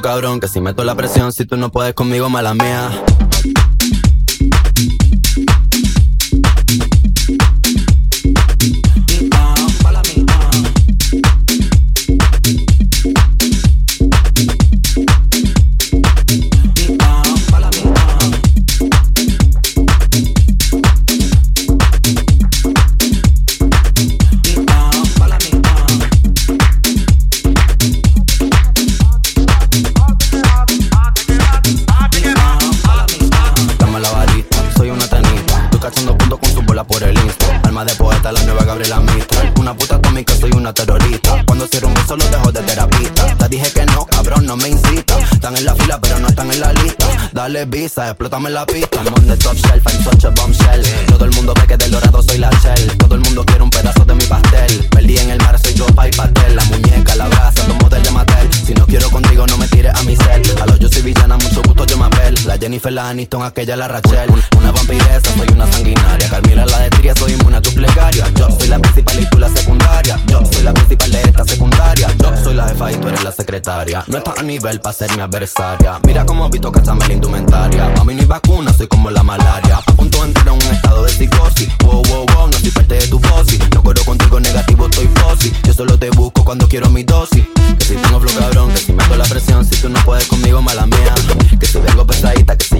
cabrón, que si meto la presión, si tú no puedes conmigo, mala mía. Alma de poeta, la nueva Gabriela Mistral. Una puta atómica, soy una terrorista. Cuando cierro un beso, los dejo de terapista. Te dije que no, cabrón, no me incita. Están en la fila, pero no están en la lista. Dale visa, explótame la pista. I'm on the top shelf, I'm such a bombshell. Todo el mundo ve que del dorado soy la shell. Todo el mundo quiere un pedazo de mi pastel. Perdí en el mar, La Aniston, aquella, la Rachel. Una vampiresa, soy una sanguinaria. Carmila, la de soy inmune a tu plegaria. Yo soy la principal y tú la secundaria. Yo soy la principal de esta secundaria. Yo soy la jefa y tú eres la secretaria. No estás a nivel para ser mi adversaria. Mira cómo visto cachame la indumentaria. A mí no hay vacuna, soy como la malaria. A punto de entrar en un estado de psicosis. Wow, wow, wow, no soy parte de tu posi. No corro contigo negativo, estoy posi. Yo solo te busco cuando quiero mi dosis. Que si tengo flow cabrón, que si meto la presión, si tú no puedes conmigo, mala mía. Que si vengo pesadita, que si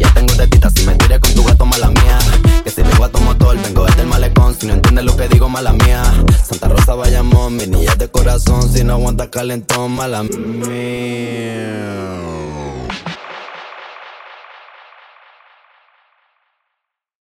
si no aguanta calentón, mala mía.